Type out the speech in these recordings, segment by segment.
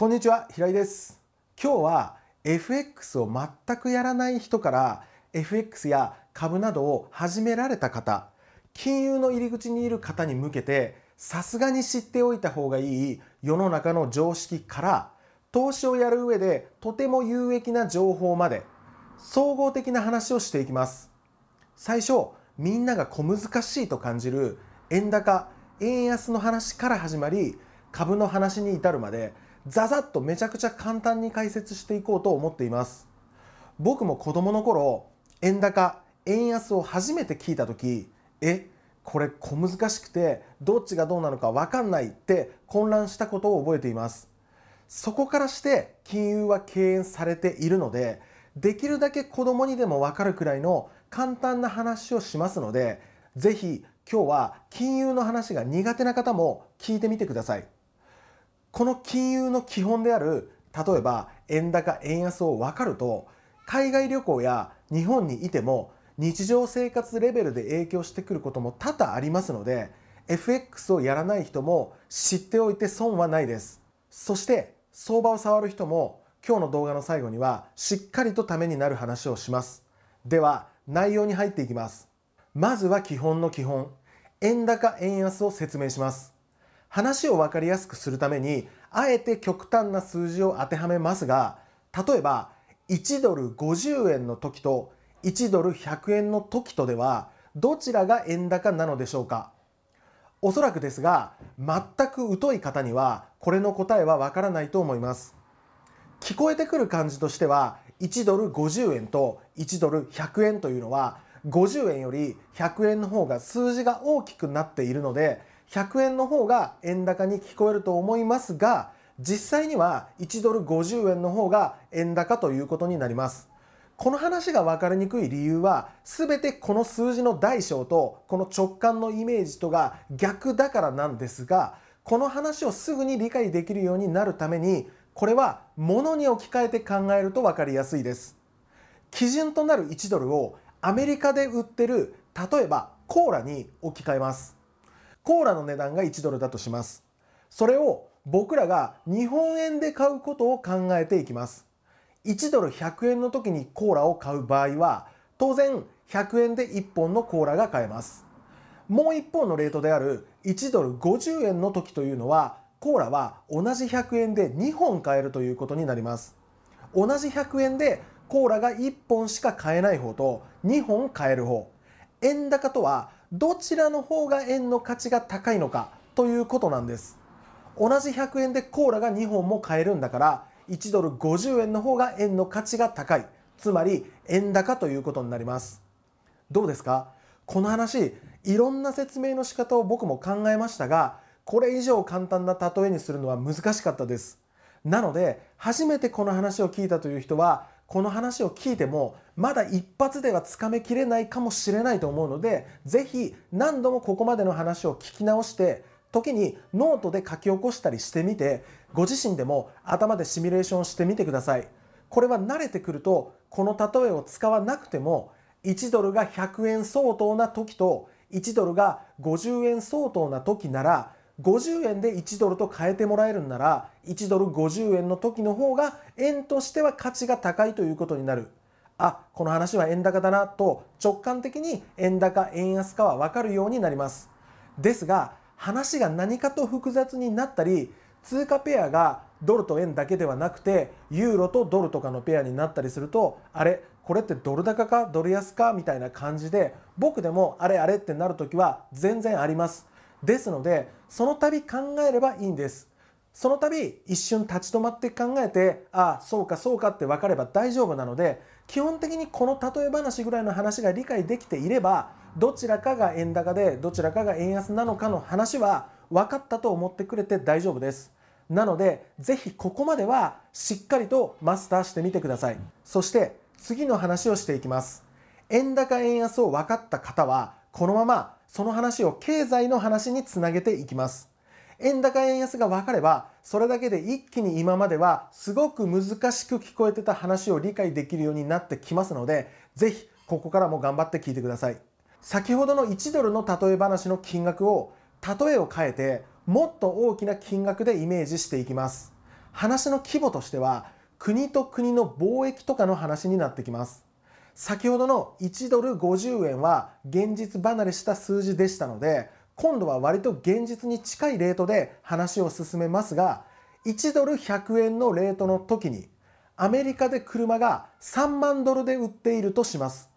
こんにちは平井です。今日は FX を全くやらない人から FX や株などを始められた方金融の入り口にいる方に向けてさすがに知っておいた方がいい世の中の常識から投資をやる上でとても有益な情報まで総合的な話をしていきます。最初みんなが小難しいと感じる円高円安の話から始まり株の話に至るまでザザッとめちゃくちゃ簡単に解説していこうと思っています僕も子供の頃円高円安を初めて聞いた時えこれ小難しくてどっちがどうなのか分かんないって混乱したことを覚えていますそこからして金融は敬遠されているのでできるだけ子供にでも分かるくらいの簡単な話をしますので是非今日は金融の話が苦手な方も聞いてみてください。この金融の基本である例えば円高円安を分かると海外旅行や日本にいても日常生活レベルで影響してくることも多々ありますので FX をやらない人も知っておいて損はないです。そして相場を触る人も今日の動画の最後にはしっかりとためになる話をします。では内容に入っていきます。まずは基本の基本。円高円安を説明します。話を分かりやすくするためにあえて極端な数字を当てはめますが例えば1ドル50円の時と1ドル100円の時とではどちらが円高なのでしょうか。おそらくですが全く疎い方にはこれの答えはわからないと思います。聞こえてくる感じとしては1ドル50円と1ドル100円というのは50円より100円の方が数字が大きくなっているので100円の方が円高に聞こえると思いますが実際には1ドル50円の方が円高ということになります。この話が分かりにくい理由は全てこの数字の大小とこの直感のイメージとが逆だからなんですがこの話をすぐに理解できるようになるためにこれは物に置き換えて考えると分かりやすいです。基準となる1ドルをアメリカで売ってる例えばコーラに置き換えます。コーラの値段が1ドルだとします。それを僕らが日本円で買うことを考えていきます。1ドル100円の時にコーラを買う場合は当然100円で1本のコーラが買えます。もう一方のレートである1ドル50円の時というのはコーラは同じ100円で2本買えるということになります。同じ100円でコーラが1本しか買えない方と2本買える方。円高とはどちらの方が円の価値が高いのかということなんです。同じ100円でコーラが2本も買えるんだから1ドル50円の方が円の価値が高い。つまり円高ということになります。どうですか？この話いろんな説明の仕方を僕も考えましたがこれ以上簡単な例えにするのは難しかったです。なので初めてこの話を聞いたという人はこの話を聞いてもまだ一発ではつかめきれないかもしれないと思うので是非何度もここまでの話を聞き直して時にノートで書き起こしたりしてみてご自身でも頭でシミュレーションしてみてください。これは慣れてくるとこの例えを使わなくても1ドルが100円相当な時と1ドルが50円相当な時なら50円で1ドルと変えてもらえるんなら1ドル50円の時の方が円としては価値が高いということになる。あこの話は円高だなと直感的に円高円安かは分かるようになります。ですが話が何かと複雑になったり通貨ペアがドルと円だけではなくてユーロとドルとかのペアになったりするとあれこれってドル高かドル安かみたいな感じで僕でもあれあれってなる時は全然あります。ですのでその度考えればいいんです。その度一瞬立ち止まって考えてああそうかそうかって分かれば大丈夫なので基本的にこの例え話ぐらいの話が理解できていればどちらかが円高でどちらかが円安なのかの話は分かったと思ってくれて大丈夫です。なのでぜひここまではしっかりとマスターしてみてください。そして次の話をしていきます。円高円安を分かった方はこのままその話を経済の話につなげていきます。円高円安が分かればそれだけで一気に今まではすごく難しく聞こえてた話を理解できるようになってきますのでぜひここからも頑張って聞いてください。先ほどの1ドルの例え話の金額を例えを変えてもっと大きな金額でイメージしていきます。話の規模としては国と国の貿易とかの話になってきます。先ほどの1ドル50円は現実離れした数字でしたので今度は割と現実に近いレートで話を進めますが1ドル100円のレートの時にアメリカで車が3万ドルで売っているとします。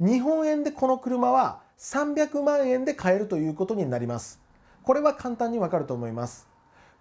日本円でこの車は300万円で買えるということになります。これは簡単にわかると思います。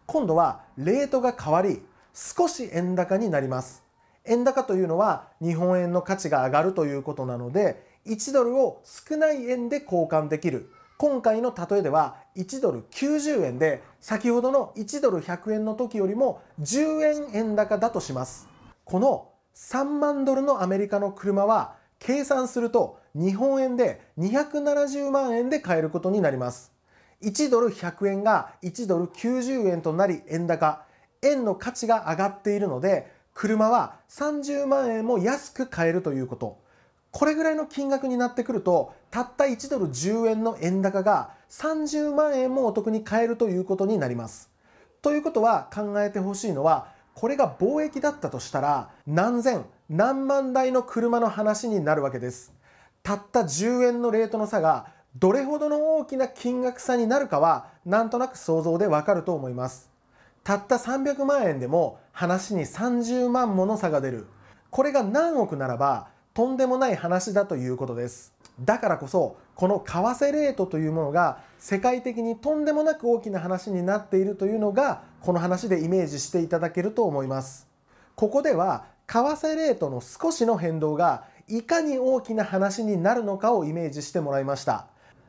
今度はレートが変わり少し円高になります。円高というのは日本円の価値が上がるということなので1ドルを少ない円で交換できる。今回の例えでは1ドル90円で先ほどの1ドル100円の時よりも10円円高だとします。この3万ドルのアメリカの車は計算すると日本円で270万円で買えることになります。1ドル100円が1ドル90円となり円高。円の価値が上がっているので車は30万円も安く買えるということ。これぐらいの金額になってくるとたった1ドル10円の円高が30万円もお得に買えるということになります。ということは考えてほしいのはこれが貿易だったとしたら何千何万台の車の話になるわけです。たった10円のレートの差がどれほどの大きな金額差になるかはなんとなく想像でわかると思います。たった300万円でも話に30万もの差が出る。これが何億ならばとんでもない話だということです。だからこそこの為替レートというものが世界的にとんでもなく大きな話になっているというのがこの話でイメージしていただけると思います。ここでは為替レートの少しの変動がいかに大きな話になるのかをイメージしてもらいました。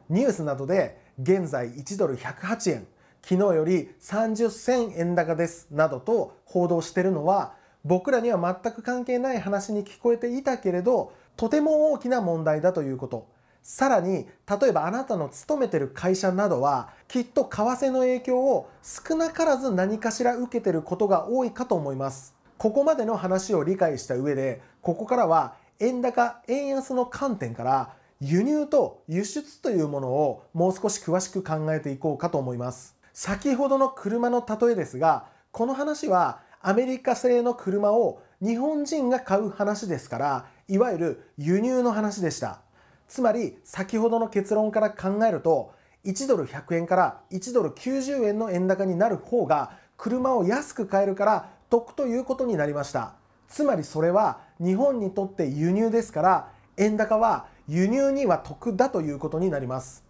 ニュースなどで現在1ドル108円。昨日より30銭円高ですなどと報道してるのは僕らには全く関係ない話に聞こえていたけれどとても大きな問題だということ。さらに例えばあなたの勤めてる会社などはきっと為替の影響を少なからず何かしら受けてることが多いかと思います。ここまでの話を理解した上でここからは円高円安の観点から輸入と輸出というものをもう少し詳しく考えていこうかと思います。先ほどの車の例えですがこの話はアメリカ製の車を日本人が買う話ですからいわゆる輸入の話でした。つまり先ほどの結論から考えると1ドル100円から1ドル90円の円高になる方が車を安く買えるから得ということになりました。つまりそれは日本にとって輸入ですから円高は輸入には得だということになります。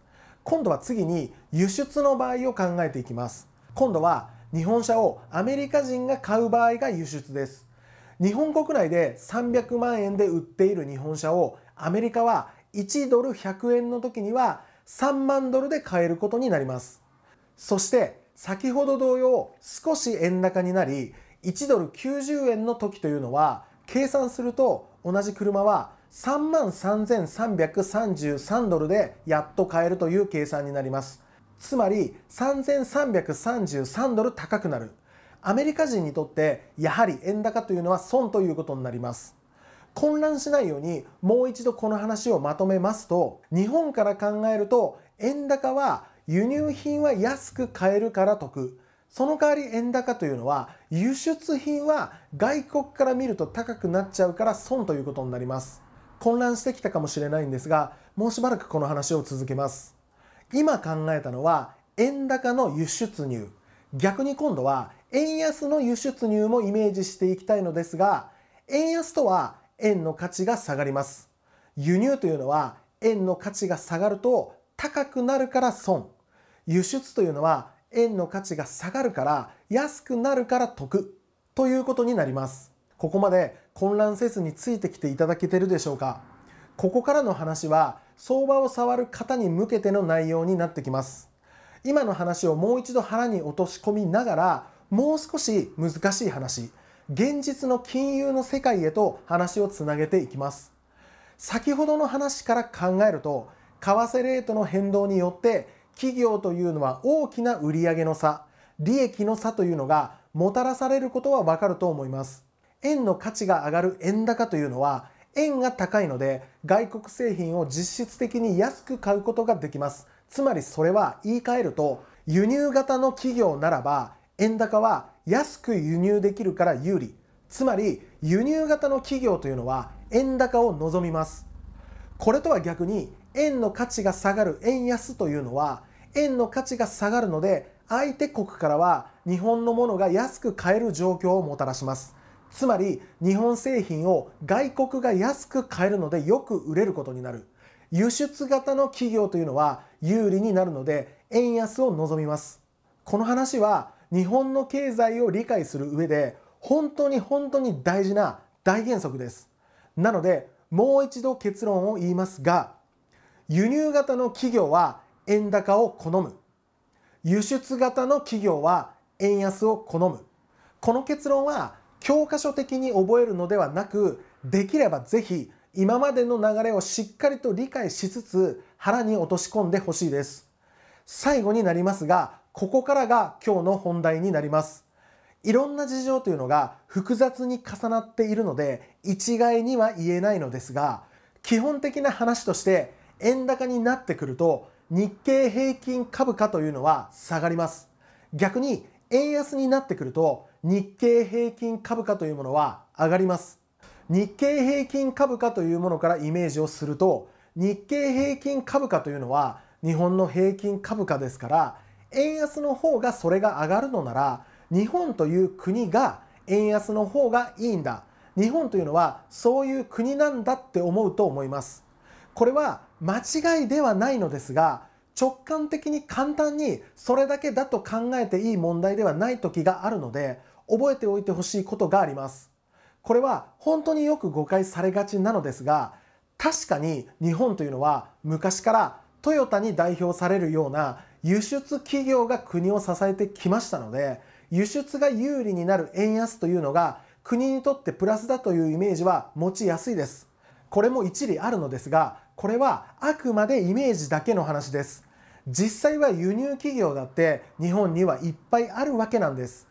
今度は次に輸出の場合を考えていきます。今度は日本車をアメリカ人が買う場合が輸出です。日本国内で300万円で売っている日本車をアメリカは1ドル100円の時には3万ドルで買えることになります。そして先ほど同様少し円高になり1ドル90円の時というのは計算すると同じ車は3万3333ドルでやっと買えるという計算になります。つまり3333ドル高くなる。アメリカ人にとってやはり円高というのは損ということになります。混乱しないようにもう一度この話をまとめますと日本から考えると円高は輸入品は安く買えるから得。その代わり円高というのは輸出品は外国から見ると高くなっちゃうから損ということになります。混乱してきたかもしれないんですがもうしばらくこの話を続けます。今考えたのは円高の輸出入。逆に今度は円安の輸出入もイメージしていきたいのですが円安とは円の価値が下がります。輸入というのは円の価値が下がると高くなるから損。輸出というのは円の価値が下がるから安くなるから得。ということになります。ここまで混乱せずについてきていただけてるでしょうか？ここからの話は相場を触る方に向けての内容になってきます。今の話をもう一度腹に落とし込みながらもう少し難しい話現実の金融の世界へと話をつなげていきます。先ほどの話から考えると為替レートの変動によって企業というのは大きな売上の差利益の差というのがもたらされることはわかると思います。円の価値が上がる円高というのは円が高いので外国製品を実質的に安く買うことができます。つまりそれは言い換えると輸入型の企業ならば円高は安く輸入できるから有利。つまり輸入型の企業というのは円高を望みます。これとは逆に円の価値が下がる円安というのは円の価値が下がるので相手国からは日本のものが安く買える状況をもたらします。つまり日本製品を外国が安く買えるのでよく売れることになる。輸出型の企業というのは有利になるので円安を望みます。この話は日本の経済を理解する上で本当に本当に大事な大原則です。なのでもう一度結論を言いますが輸入型の企業は円高を好む。輸出型の企業は円安を好む。この結論は教科書的に覚えるのではなくできればぜひ今までの流れをしっかりと理解しつつ腹に落とし込んでほしいです。最後になりますがここからが今日の本題になります。いろんな事情というのが複雑に重なっているので一概には言えないのですが基本的な話として円高になってくると日経平均株価というのは下がります。逆に円安になってくると日経平均株価というものは上がります。日経平均株価というものからイメージをすると日経平均株価というのは日本の平均株価ですから円安の方がそれが上がるのなら日本という国が円安の方がいいんだ。日本というのはそういう国なんだって思うと思います。これは間違いではないのですが直感的に簡単にそれだけだと考えていい問題ではない時があるので覚えておいてほしいことがあります。これは本当によく誤解されがちなのですが確かに日本というのは昔からトヨタに代表されるような輸出企業が国を支えてきましたので輸出が有利になる円安というのが国にとってプラスだというイメージは持ちやすいです。これも一理あるのですがこれはあくまでイメージだけの話です。実際は輸入企業だって日本にはいっぱいあるわけなんです。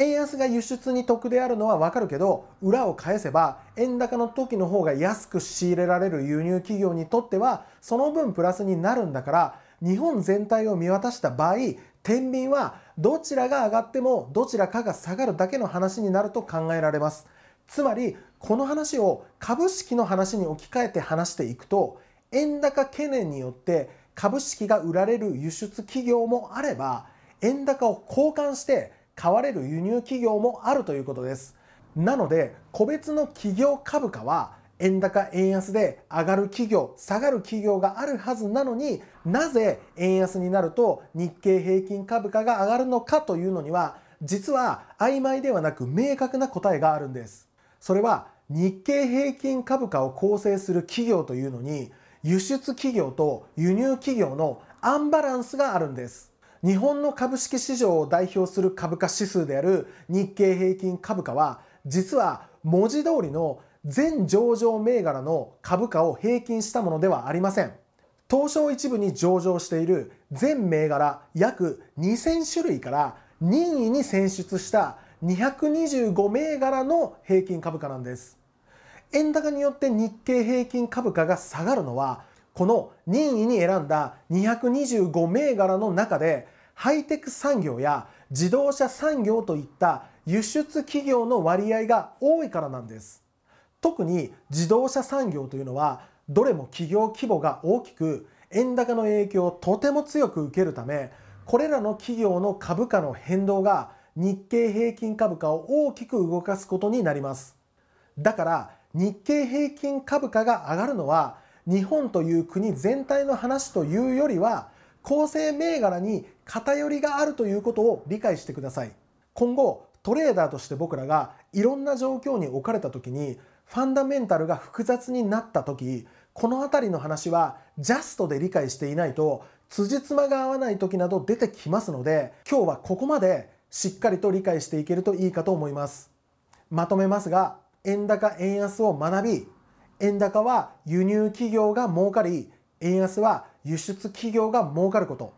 円安が輸出に得であるのはわかるけど裏を返せば円高の時の方が安く仕入れられる輸入企業にとってはその分プラスになるんだから日本全体を見渡した場合天秤はどちらが上がってもどちらかが下がるだけの話になると考えられます。つまりこの話を株式の話に置き換えて話していくと円高懸念によって株式が売られる輸出企業もあれば円高を交換して買われる輸入企業もあるということです。なので個別の企業株価は円高円安で上がる企業下がる企業があるはずなのになぜ円安になると日経平均株価が上がるのかというのには実は曖昧ではなく明確な答えがあるんです。それは日経平均株価を構成する企業というのに輸出企業と輸入企業のアンバランスがあるんです。日本の株式市場を代表する株価指数である日経平均株価は実は文字通りの全上場銘柄の株価を平均したものではありません。東証一部に上場している全銘柄約2000種類から任意に選出した225銘柄の平均株価なんです。円高によって日経平均株価が下がるのはこの任意に選んだ225銘柄の中でハイテク産業や自動車産業といった輸出企業の割合が多いからなんです。特に自動車産業というのはどれも企業規模が大きく円高の影響をとても強く受けるためこれらの企業の株価の変動が日経平均株価を大きく動かすことになります。だから日経平均株価が上がるのは日本という国全体の話というよりは構成銘柄に偏りがあるということを理解してください。今後トレーダーとして僕らがいろんな状況に置かれた時にファンダメンタルが複雑になった時この辺りの話はジャストで理解していないと辻褄が合わない時など出てきますので今日はここまでしっかりと理解していけるといいかと思います。まとめますが円高円安を学び円高は輸入企業が儲かり円安は輸出企業が儲かること。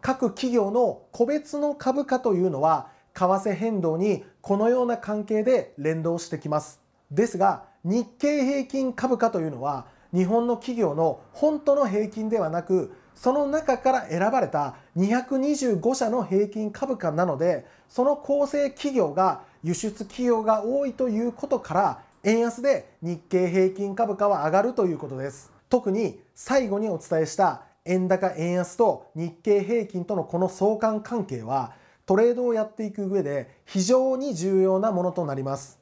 各企業の個別の株価というのは為替変動にこのような関係で連動してきます。ですが日経平均株価というのは日本の企業の本当の平均ではなくその中から選ばれた225社の平均株価なのでその構成企業が輸出企業が多いということから円安で日経平均株価は上がるということです。特に最後にお伝えした円高円安と日経平均とのこの相関関係はトレードをやっていく上で非常に重要なものとなります。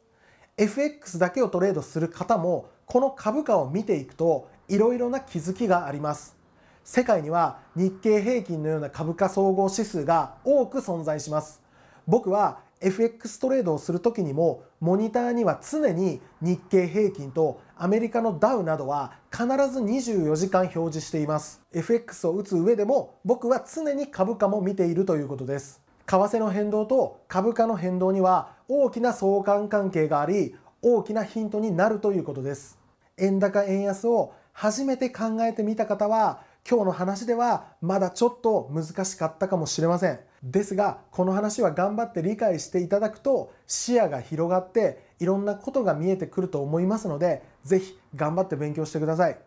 FX だけをトレードする方もこの株価を見ていくといろいろな気づきがあります。世界には日経平均のような株価総合指数が多く存在します。僕は FX トレードをする時にもモニターには常に日経平均とアメリカのダウなどは必ず24時間表示しています。FX を打つ上でも僕は常に株価も見ているということです。為替の変動と株価の変動には大きな相関関係があり大きなヒントになるということです。円高円安を初めて考えてみた方は今日の話ではまだちょっと難しかったかもしれません。ですがこの話は頑張って理解していただくと視野が広がっていろんなことが見えてくると思いますので是非頑張って勉強してください。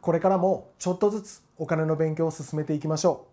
これからもちょっとずつお金の勉強を進めていきましょう。